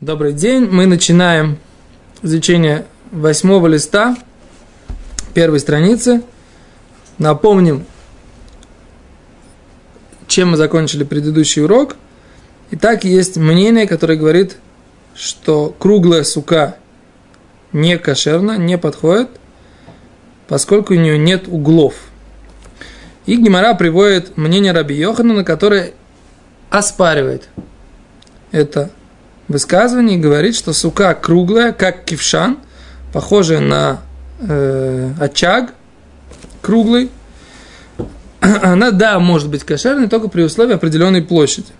Добрый день. Мы начинаем изучение восьмого листа первой страницы. Напомним, чем мы закончили предыдущий урок. Итак, есть мнение, которое говорит, что круглая сука не кошерна, не подходит, поскольку у нее нет углов. И Гимара приводит мнение Раби Йохана, которое оспаривает это высказывание и говорит, что сука круглая, как кившан, похожая на э, очаг круглый. Она, да, может быть кошерной, только при условии определенной площади.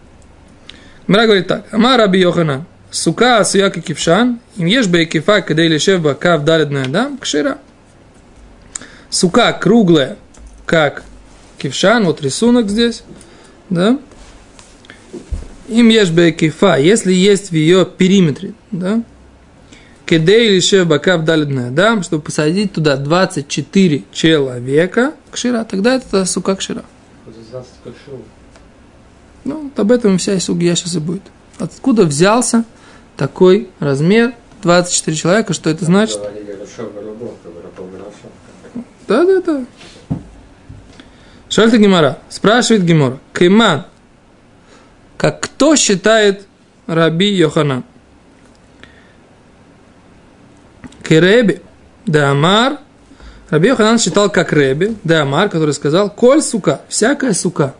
Мара говорит так. Ама Раби Йохана. Сука асуяка кившан. Им ешь бы кифа, когда или шевба кав далидная дам, кшира. Сука круглая, как кившан, вот рисунок здесь, да, им ешь кифа, если есть в ее периметре, да, кедей или шев бакав далидная, да, чтобы посадить туда 24 человека кшира, тогда это сука кшира. Ну, вот об этом вся сугия сейчас и будет. Откуда взялся такой размер 24 человека, что это значит? Да, да, да. Шальта Гимара. Спрашивает Гимора. Кайман как кто считает Раби Йоханан. Кереби, да Амар, Раби Йоханан считал как Реби, да Амар, который сказал, коль сука, всякая сука.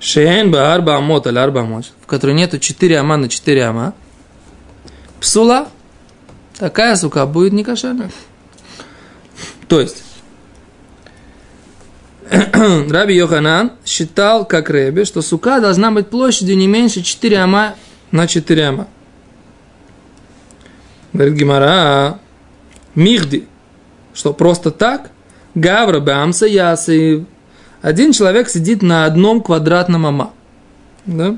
Шейн ба арба амот аль арба амот, в которой нету 4 ама на 4 ама. Псула, такая сука будет не кошерная. То есть, Раби Йоханан считал, как Рэби, что сука должна быть площадью не меньше 4 ама на 4 ама. Говорит Гимара, Михди, что просто так? Гавра Бамса Ясы. Один человек сидит на одном квадратном ама. Да?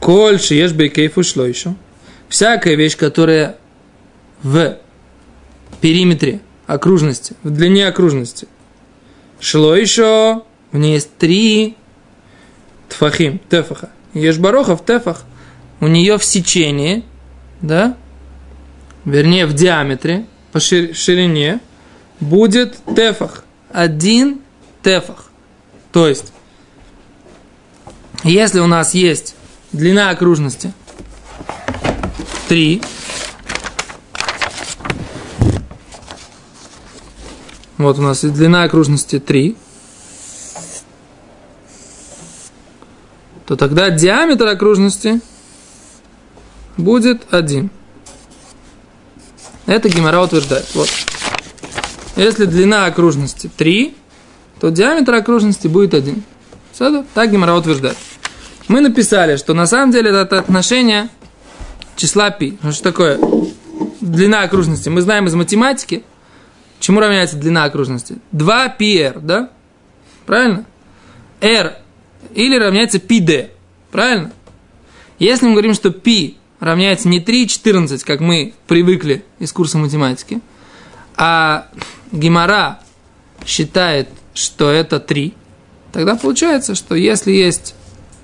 Коль шиеш бейкейфу шло еще. Всякая вещь, которая в периметре окружности, в длине окружности. Шло еще, в ней есть три тфахим, тефаха. Ешбароха в тефах. У нее в сечении, да, вернее в диаметре, по ширине, будет тефах. Один тефах. То есть, если у нас есть длина окружности 3, Вот у нас длина окружности 3. То тогда диаметр окружности будет 1. Это Гимара утверждает. Вот. Если длина окружности 3, то диаметр окружности будет 1. Все, так Гимара утверждает. Мы написали, что на самом деле это отношение числа π. Что такое длина окружности? Мы знаем из математики – Чему равняется длина окружности? 2πr, да? Правильно? r или равняется πd. Правильно? Если мы говорим, что π равняется не 3,14, как мы привыкли из курса математики, а гемора считает, что это 3, тогда получается, что если есть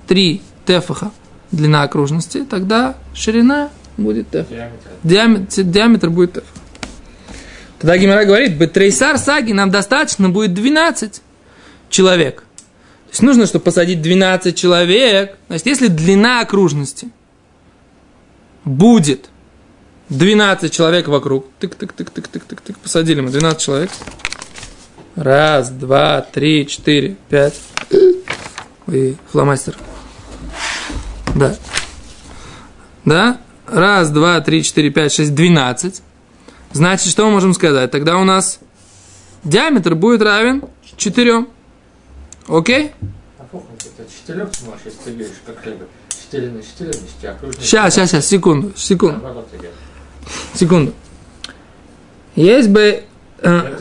3 тефаха длина окружности, тогда ширина будет тефах. Диаметр, диаметр будет тефах. Тогда Гимара говорит, Бетрейсар саги нам достаточно будет 12 человек. То есть нужно, чтобы посадить 12 человек. Значит, если длина окружности будет 12 человек вокруг, тык-тык-тык-тык-тык-тык, посадили мы 12 человек. Раз, два, три, четыре, пять. Ой, фломастер. Да. Да? Раз, два, три, четыре, пять, шесть, двенадцать. Значит, что мы можем сказать? Тогда у нас диаметр будет равен 4. Окей? Сейчас, сейчас, сейчас, секунду, секунду. Секунду. Есть бы... Э,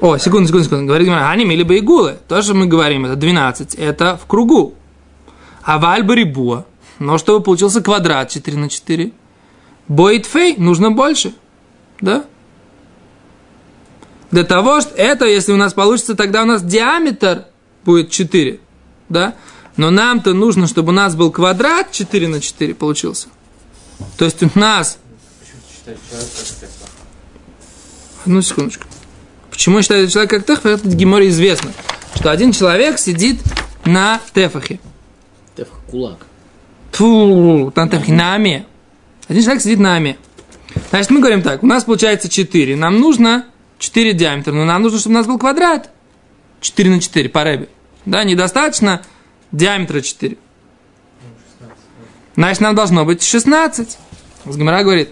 о, секунду, секунду, секунду. Говорит, они мили бы игулы. То, что мы говорим, это 12, это в кругу. А вальба рибуа. Но чтобы получился квадрат 4 на 4. Боит фей нужно больше. Да? Для того, что это, если у нас получится, тогда у нас диаметр будет 4. Да? Но нам-то нужно, чтобы у нас был квадрат 4 на 4 получился. То есть у нас... Одну секундочку. Почему считает человек как Тефах? Это Геморе известно, что один человек сидит на Тефахе. Тефах кулак. Фу, на Тефахе, на Аме. Один человек сидит на Аме. Значит, мы говорим так, у нас получается 4. Нам нужно 4 диаметра, но нам нужно, чтобы у нас был квадрат. 4 на 4 по рэбе. Да, недостаточно диаметра 4. Значит, нам должно быть 16. Гамара говорит.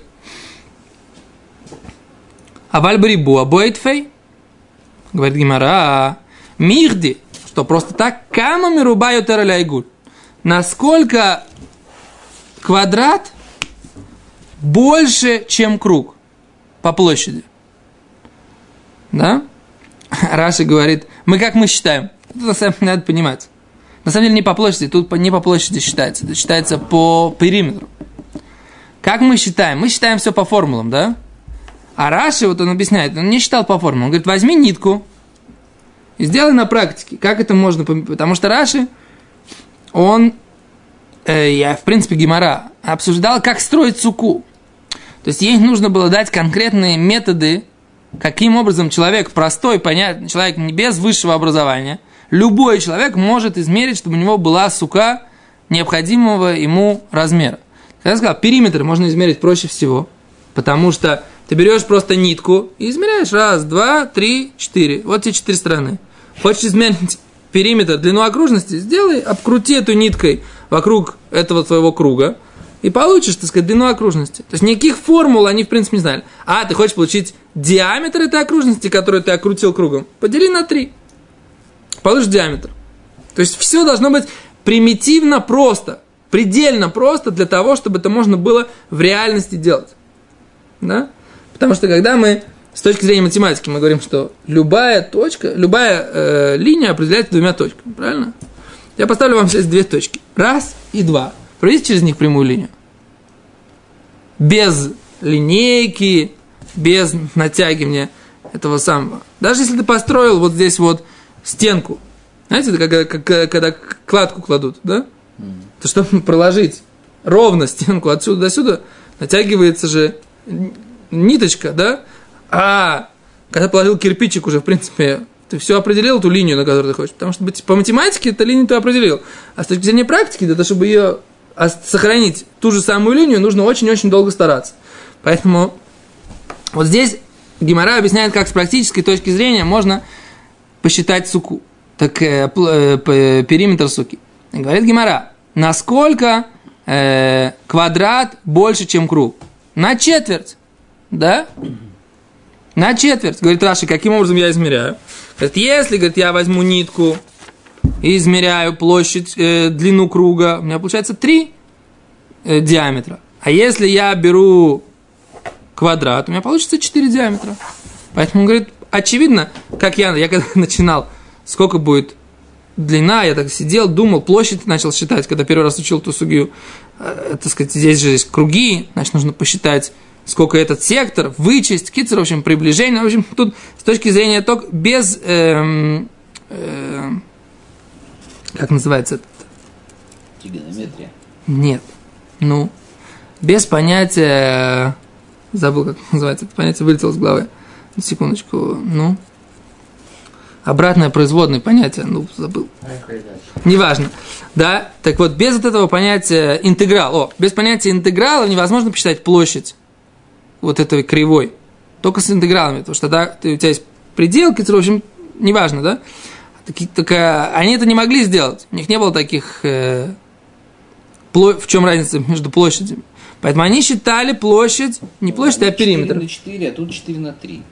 А вальбрибу абойтфей? Говорит Гимара. Михди. Что, просто так? Камами рубаю тераляйгуль. Насколько квадрат больше, чем круг по площади. Да? Раши говорит, мы как мы считаем? Это на самом деле надо понимать. На самом деле не по площади, тут не по площади считается, это считается по периметру. Как мы считаем? Мы считаем все по формулам, да? А Раши, вот он объясняет, он не считал по формулам. Он говорит, возьми нитку и сделай на практике. Как это можно? Потому что Раши, он, э, я, в принципе, Гимара, обсуждал, как строить суку. То есть ей нужно было дать конкретные методы, каким образом человек простой, понятный, человек без высшего образования, любой человек может измерить, чтобы у него была сука необходимого ему размера. Я сказал, периметр можно измерить проще всего, потому что ты берешь просто нитку и измеряешь раз, два, три, четыре. Вот те четыре стороны. Хочешь измерить периметр, длину окружности, сделай, обкрути эту ниткой вокруг этого своего круга, и получишь, так сказать, длину окружности. То есть никаких формул они, в принципе, не знали. А, ты хочешь получить диаметр этой окружности, которую ты окрутил кругом? Подели на 3. Получишь диаметр. То есть все должно быть примитивно просто, предельно просто для того, чтобы это можно было в реальности делать. Да? Потому что когда мы с точки зрения математики мы говорим, что любая точка, любая э, линия определяется двумя точками, правильно? Я поставлю вам сейчас две точки. Раз и два. Проведите через них прямую линию. Без линейки, без натягивания этого самого. Даже если ты построил вот здесь вот стенку, знаете, как, когда кладку кладут, да? То чтобы проложить ровно стенку отсюда до сюда, натягивается же ниточка, да? А когда положил кирпичик уже, в принципе, ты все определил, ту линию, на которую ты хочешь. Потому что по математике эту линию ты определил. А с точки зрения практики, того, чтобы ее сохранить ту же самую линию, нужно очень-очень долго стараться. Поэтому вот здесь Гимара объясняет, как с практической точки зрения можно посчитать суку, так э, э, периметр суки. И говорит Гимара, насколько э, квадрат больше, чем круг? На четверть, да? На четверть. Говорит Раши, каким образом я измеряю? Говорит, если, говорит, я возьму нитку, и измеряю площадь, э, длину круга, у меня получается 3 э, диаметра. А если я беру квадрат, у меня получится 4 диаметра. Поэтому он говорит, очевидно, как я, я когда начинал, сколько будет длина, я так сидел, думал, площадь начал считать, когда первый раз учил ту сугию. Э, так сказать, здесь же есть круги, значит, нужно посчитать, сколько этот сектор, вычесть, кицер, в общем, приближение. В общем, тут с точки зрения только без... Эм, э, э, как называется это? Тригонометрия. Нет. Ну, без понятия... Забыл, как называется это понятие, вылетело с головы. Секундочку, ну... Обратное производное понятие, ну, забыл. Неважно. Да, так вот, без вот этого понятия интеграл, о, без понятия интеграла невозможно посчитать площадь вот этой кривой. Только с интегралами, потому что тогда ты, у тебя есть предел, в общем, неважно, да? Таки, так, они это не могли сделать. У них не было таких... Э, пло, в чем разница между площадями? Поэтому они считали площадь, не площадь, а периметр. 4 на 4, а тут 4 на 3.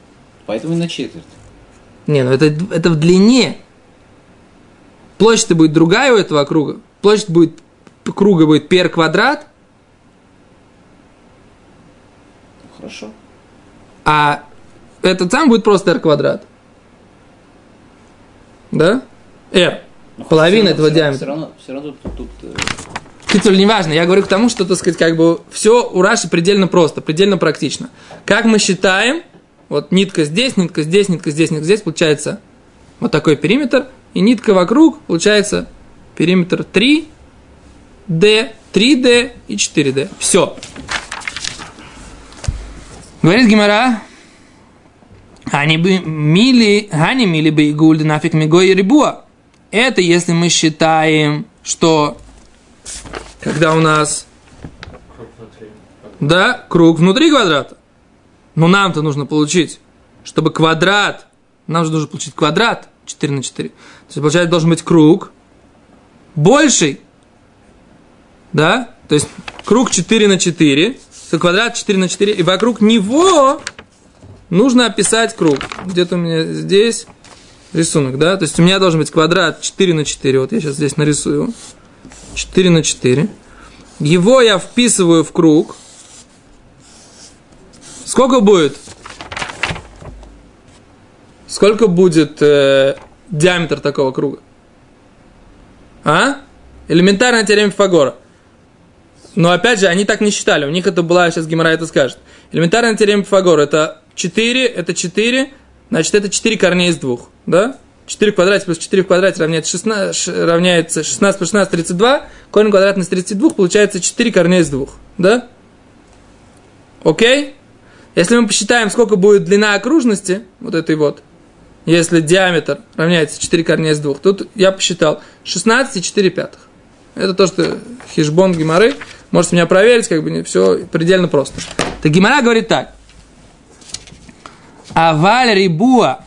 Поэтому и на четверть. Не, ну это, это в длине. Площадь будет другая у этого круга. Площадь будет, круга будет пер квадрат. Хорошо. А этот сам будет просто r квадрат. Да? R. Ну, Половина этого все диаметра. Все равно, все равно тут... тут э... Кицуль, неважно, я говорю к тому, что, так сказать, как бы все у Раши предельно просто, предельно практично. Как мы считаем, вот нитка здесь, нитка здесь, нитка здесь, нитка здесь, получается вот такой периметр, и нитка вокруг, получается периметр 3D, 3D и 4D. Все. Говорит Гимара, они бы мили, они мили бы игульды нафиг мигой и рибуа. Это если мы считаем, что когда у нас да, круг внутри квадрата. Но нам-то нужно получить, чтобы квадрат, нам же нужно получить квадрат 4 на 4. То есть, получается, должен быть круг больший, да, то есть круг 4 на 4, квадрат 4 на 4, и вокруг него нужно описать круг. Где-то у меня здесь рисунок, да, то есть у меня должен быть квадрат 4 на 4, вот я сейчас здесь нарисую, 4 на 4. Его я вписываю в круг, Сколько будет? Сколько будет э, диаметр такого круга? А? Элементарная теорема Пифагора. Но опять же, они так не считали. У них это была, сейчас Гимара это скажет. Элементарная теорема Пифагора это 4, это 4, значит это 4 корней из двух. Да? 4 в квадрате плюс 4 в квадрате равняется 16, равняется 16 плюс 16, 32. Корень квадратный из 32 получается 4 корней из двух. Да? Окей? Если мы посчитаем, сколько будет длина окружности, вот этой вот, если диаметр равняется 4 корней из 2, тут я посчитал 16 и 4 пятых. Это то, что хижбон геморы. Можете меня проверить, как бы все предельно просто. Так гемора говорит так. Аваль рибуа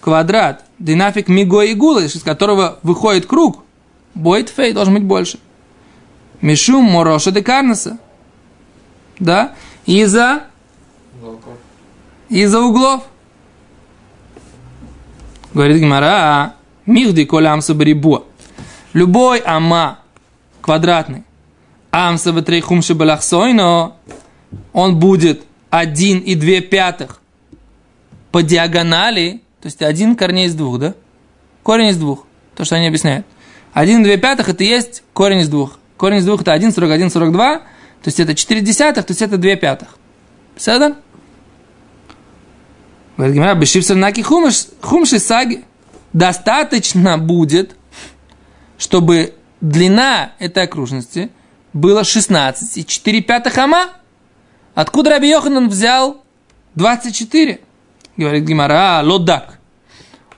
квадрат динафик миго и гулы, из которого выходит круг, будет фей, должен быть больше. Мишум мороша де карнаса. Да? Из-за из-за углов. Говорит Гимара, михди коля амса барибуа. Любой ама квадратный, амса батрейхум шабалахсойно, он будет один и две пятых по диагонали, то есть один корней из двух, да? Корень из двух, то, что они объясняют. Один две пятых это есть корень из двух. Корень из двух это 1, 41, 42, то есть это 4 десятых, то есть это 2 пятых. Все, Говорит Гемара, בשיתסר נכי חומשא סגיא. Достаточно будет, чтобы длина этой окружности была 16 и 4 пятых ама. Откуда Раби Йоханан взял 24? Говорит Гемара, לא דק.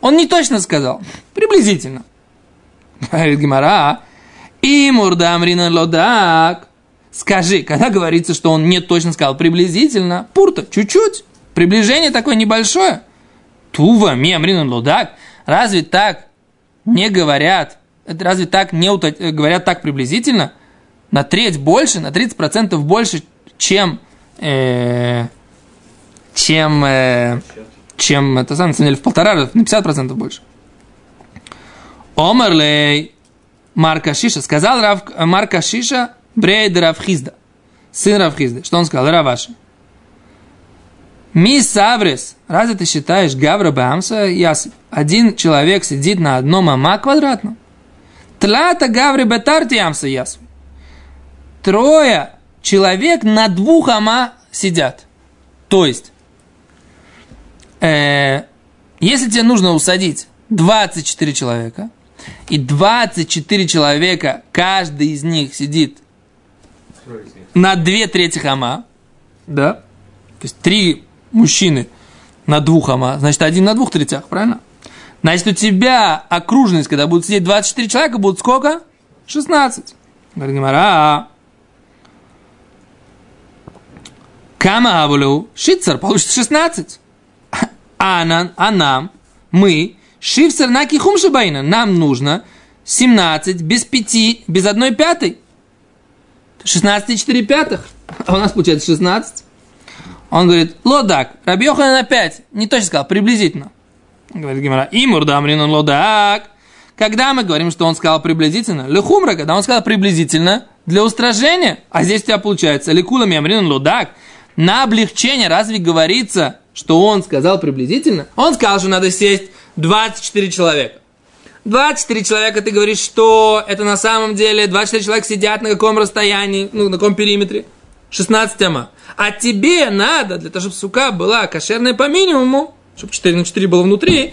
Он не точно сказал, приблизительно. Говорит Гемара, אימור דאמרינן לא דק. Скажи, когда говорится, что он не точно сказал, приблизительно, пурта, чуть-чуть. Приближение такое небольшое. Тува, миамрин лудак. Разве так не говорят? Разве так не э, говорят так приблизительно? На треть больше, на 30% больше, чем, э, чем, э, чем, это самое, на самом деле, в полтора раза, на 50% больше. Омерлей Марка Шиша. Сказал Рав, Марка Шиша Брейд Равхизда. Сын Равхизда. Что он сказал? Раваши. Мис Саврис, разве ты считаешь Гавра Бамса? Ясип. Один человек сидит на одном ама квадратном. Тлата Гаври Бетарти Ямса Ясип. Трое человек на двух ама сидят. То есть, э, если тебе нужно усадить 24 человека, и 24 человека, каждый из них сидит на две трети ама, да, то есть три мужчины на двух ама, значит, один на двух третях, правильно? Значит, у тебя окружность, когда будут сидеть 24 человека, будет сколько? 16. Говорит Гимара. Кама авлю, шицер, получится 16. А, нам, а нам, мы, шифсер на кихум шибайна, нам нужно 17 без 5, без 1 пятой. 16 и 4 пятых. А у нас получается 16. Он говорит, лодак, Раби Йохан опять, не точно сказал, приблизительно. Говорит Гимара, имур дамрин лодак. Когда мы говорим, что он сказал приблизительно, лехумра, когда он сказал приблизительно, для устражения, а здесь у тебя получается, ликулами амрин лодак, на облегчение разве говорится, что он сказал приблизительно? Он сказал, что надо сесть 24 человека. 24 человека, ты говоришь, что это на самом деле 24 человека сидят на каком расстоянии, ну, на каком периметре? 16 ама. А тебе надо, для того, чтобы сука была кошерная по минимуму, чтобы 4 на 4 было внутри,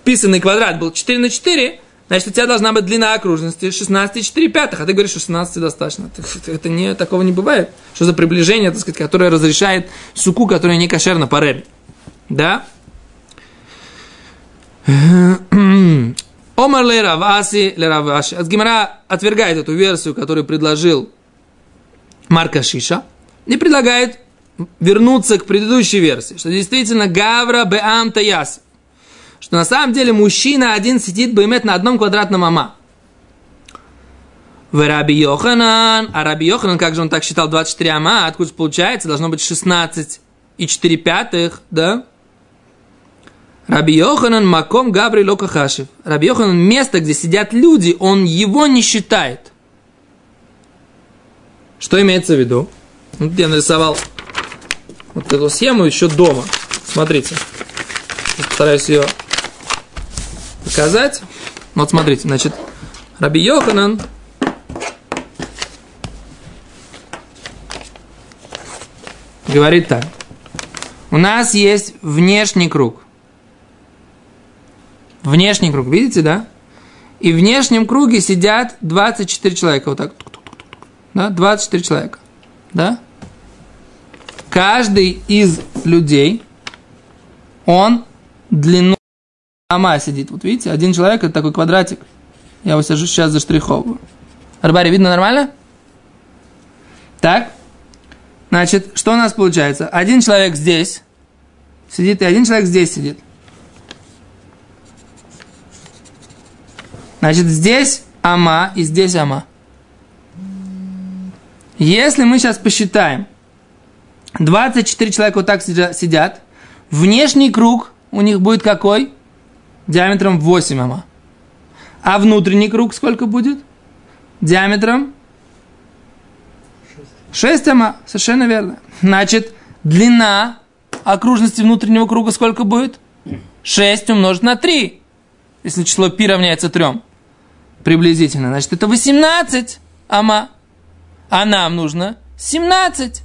вписанный квадрат был 4 на 4, значит, у тебя должна быть длина окружности 16,4 пятых, а ты говоришь, что 16 достаточно. Это, не, такого не бывает. Что за приближение, так сказать, которое разрешает суку, которая не кошерна по рэбе. Да? Омар ле Раваси ле Раваши. Гимара отвергает эту версию, которую предложил Марка Шиша, и предлагает вернуться к предыдущей версии, что действительно Гавра Беам Таяс, что на самом деле мужчина один сидит баймет на одном квадратном ама. В Раби Йоханан, а Раби Йоханан, как же он так считал, 24 ама, откуда получается, должно быть 16 и 4 пятых, да? Раби Йоханан Маком Габри Локахашев. Раби Йоханан место, где сидят люди, он его не считает. Что имеется в виду? Вот я нарисовал вот эту схему еще дома. Смотрите. Постараюсь ее показать. Вот смотрите, значит, Раби Йоханан говорит так. У нас есть внешний круг. Внешний круг, видите, да? И в внешнем круге сидят 24 человека. Вот так. Да, 24 человека. Да? Каждый из людей, он длину дома сидит. Вот видите, один человек, это такой квадратик. Я его сейчас заштриховываю. Арбари, видно нормально? Так. Значит, что у нас получается? Один человек здесь сидит, и один человек здесь сидит. Значит, здесь ама и здесь ама. Если мы сейчас посчитаем, 24 человека вот так сидят, внешний круг у них будет какой? Диаметром 8 ама. А внутренний круг сколько будет? Диаметром 6 ама, совершенно верно. Значит, длина окружности внутреннего круга сколько будет? 6 умножить на 3, если число π равняется 3 приблизительно. Значит, это 18 ама. А нам нужно 17.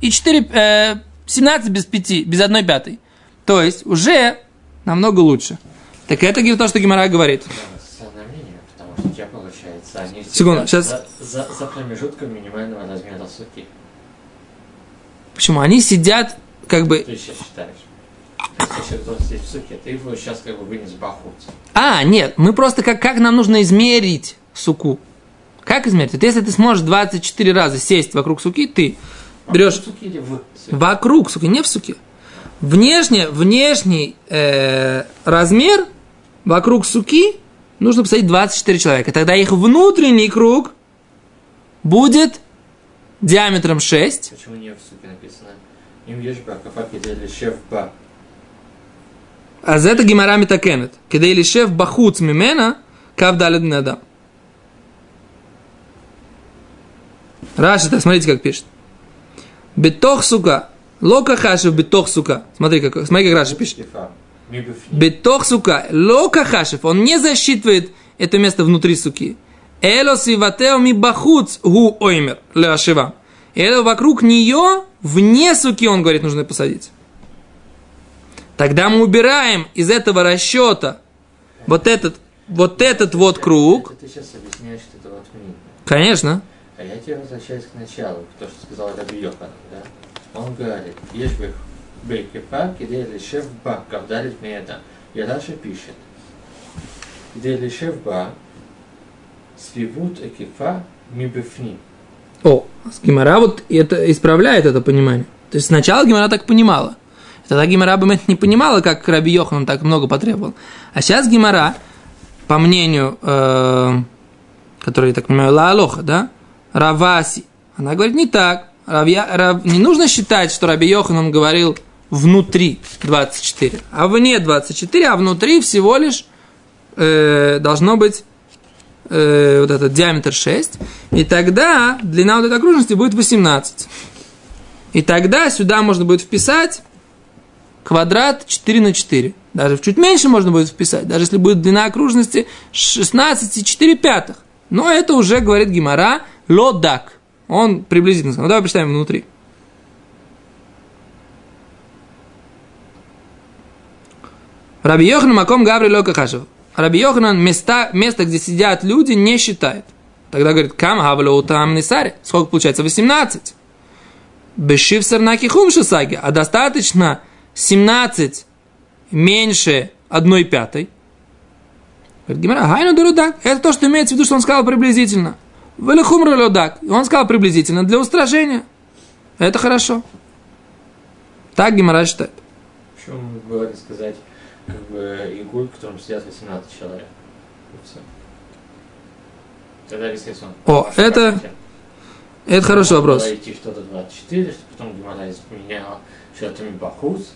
И 4, э, 17 без 5, без 1 пятой. То есть уже намного лучше. Так это то, что Гимара говорит. Секунду, сейчас. За, за, за промежутком минимального размера суки. Почему? Они сидят как бы... Ты сейчас считаешь. Кто здесь в суке, ты его сейчас как бы вынес бахут. А, нет, мы просто как, как нам нужно измерить суку. Как измерить? Вот если ты сможешь 24 раза сесть вокруг суки, ты берешь... Вокруг суки или в суке? Вокруг суки, не в суке. Внешне, внешний э, размер вокруг суки нужно посадить 24 человека. Тогда их внутренний круг будет диаметром 6. Почему не в суке написано? Им ешь ба, кафаки дели шеф ба. А за это гемора митакенет. Когда или шеф бахуц мимена, кав дали надам. Раши, так смотрите, как пишет. Бетох сука. Лока хашев бетох сука. Смотри, как, смотри, как Раши пишет. Бетох сука. Лока хашев. Он не засчитывает это место внутри суки. Эло сиватео ми бахуц гу оймер леашива. Эло вокруг нее, вне суки, он говорит, нужно посадить. Тогда мы убираем из этого расчета вот этот, вот этот вот круг. Это ты сейчас объясняешь, что это вот. Конечно. А я тебе возвращаюсь к началу, то, что сказал Раби Йохан, да? Он говорит, ешь бы бейкефа, киде лишев ба, кавдалит меда. И Раша пишет, киде лишев ба, свивут экифа мибифни. О, Гимара вот это исправляет это понимание. То есть сначала Гимара так понимала. Тогда Гимара бы не понимала, как Раби Йохан так много потребовал. А сейчас Гимара, по мнению, э, который, я так понимаю, Лаалоха, да, Раваси, она говорит не так. Равья, Рав, не нужно считать, что Раби Йохан говорил внутри 24, а вне 24, а внутри всего лишь э, должно быть э, вот этот диаметр 6, и тогда длина вот этой окружности будет 18. И тогда сюда можно будет вписать квадрат 4 на 4. Даже чуть меньше можно будет вписать, даже если будет длина окружности 16 и 4 пятых. Но это уже, говорит Гимара, лодак. Он приблизительно. Ну, давай представим внутри. Раби Йохан Маком Гаври Лока. Раби Йоханан места, место, где сидят люди, не считает. Тогда говорит, кам хавло там нисари. Сколько получается? 18. Бешив сарнаки хумшисаги. А достаточно 17 меньше одной пятой. Говорит Гимара, хайну дурудак. Это то, что имеется в виду, что он сказал приблизительно. Велихумру лёдак. Он сказал приблизительно для устрашения. Это хорошо. Так Гимара считает. Почему было не сказать как бы, игуль, в котором сидят 18 человек? И. Тогда естественно. О, это- Это хороший вопрос. Идти что-то 24, что потом Гимара изменяла что-то Мибахус,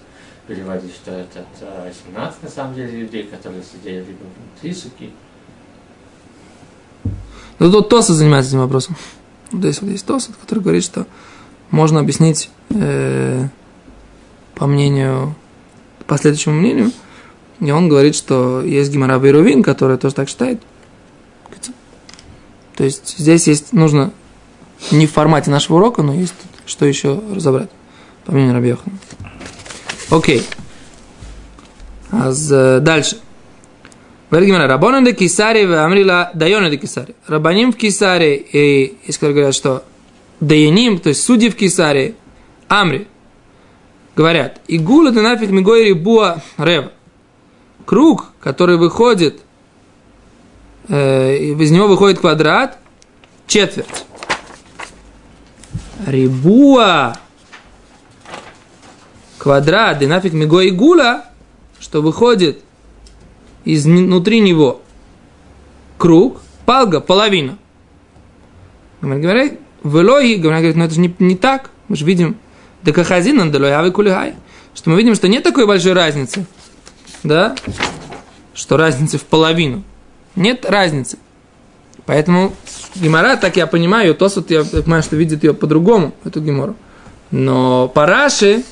переводить, что это э, 17 на самом деле людей, которые сидели либо внутри суки. Ну, тут Тоса занимается этим вопросом. Здесь вот есть Тоса, который говорит, что можно объяснить э, по мнению, по следующему мнению, и он говорит, что есть Гимара Бейрувин, который тоже так считает. То есть здесь есть, нужно не в формате нашего урока, но есть что еще разобрать, по мнению Раби Йохана. Окей. А дальше. Говорит Рабонан де Кисари, Амрила Дайона де Кисари. Рабаним в Кисаре, и есть, которые говорят, что Даяним, то есть судьи в Кисаре, Амри, говорят, Игула да нафиг мигойри буа рева. Круг, который выходит, э, из него выходит квадрат, четверть. Рибуа квадрат, да нафиг миго и гула, что выходит изнутри него круг, палга, половина. Говорит, в Элои, Гимара говорит, ну это же не, не так. Мы же видим, да кахазинан, да лоявы кулигай. Что мы видим, что нет такой большой разницы. Да? Что разницы в половину. Нет разницы. Поэтому Гимара, так я понимаю, Тосут, я понимаю, что видит ее по-другому, эту Гимору. Но по Раши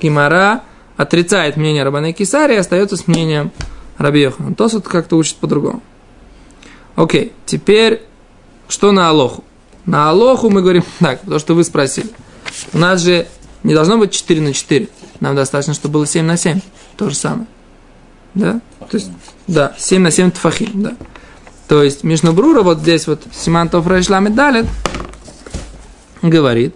Гимара отрицает мнение Рабана Кисари и остается с мнением Раби Йохана. Тосут как-то учит по-другому. Окей, теперь что на Алоху? На Алоху мы говорим так, то, что вы спросили. У нас же не должно быть 4 на 4. Нам достаточно, чтобы было 7 на 7. То же самое. Да? То есть, да, 7 на 7 тфахим, да. То есть Мишнабрура вот здесь вот Симантов Райшлами Далит говорит,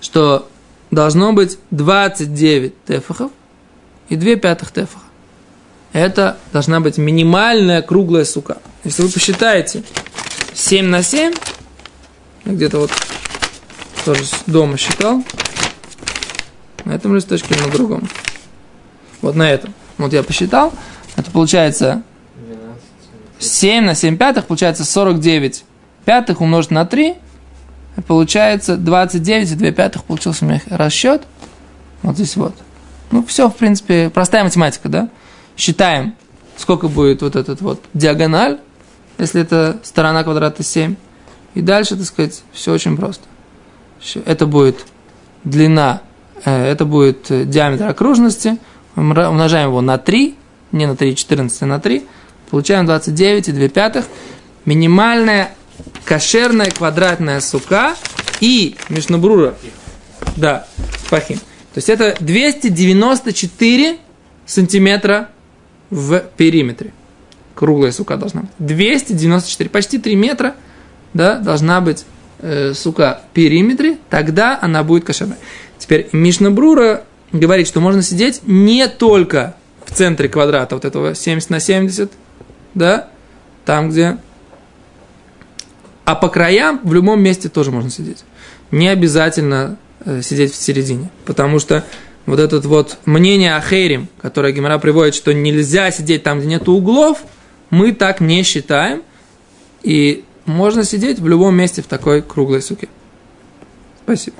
что должно быть 29 тефахов и 2 пятых тефаха. Это должна быть минимальная круглая сука. Если вы посчитаете 7 на 7, я где-то вот тоже дома считал, на этом листочке на другом. Вот на этом. Вот я посчитал. Это получается 12. 7 на 7 пятых, получается 49 пятых умножить на 3, и получается 29 и 2 пятых, получился у меня расчет. Вот здесь вот. Ну, все, в принципе, простая математика, да? Считаем, сколько будет вот этот вот диагональ, если это сторона квадрата 7. И дальше, так сказать, все очень просто. Это будет длина, э, это будет э, диаметр окружности, умножаем его на 3, не на 3, 14, а на 3, получаем 29 и 2 пятых. Минимальная кошерная квадратная сука и мишнабрура. Да, фахим. То есть это 294 сантиметра в периметре. Круглая сука должна быть. 294, почти 3 метра да, должна быть э, сука в периметре, тогда она будет кошерной. Теперь Мишна Брура говорит, что можно сидеть не только в центре квадрата вот этого 70 на 70, да, там, где... А по краям в любом месте тоже можно сидеть. Не обязательно э, сидеть в середине, потому что вот этот вот мнение Ахейрим, которое Гимара приводит, что нельзя сидеть там, где нет углов, мы так не считаем, и можно сидеть в любом месте в такой круглой суке. Спасибо.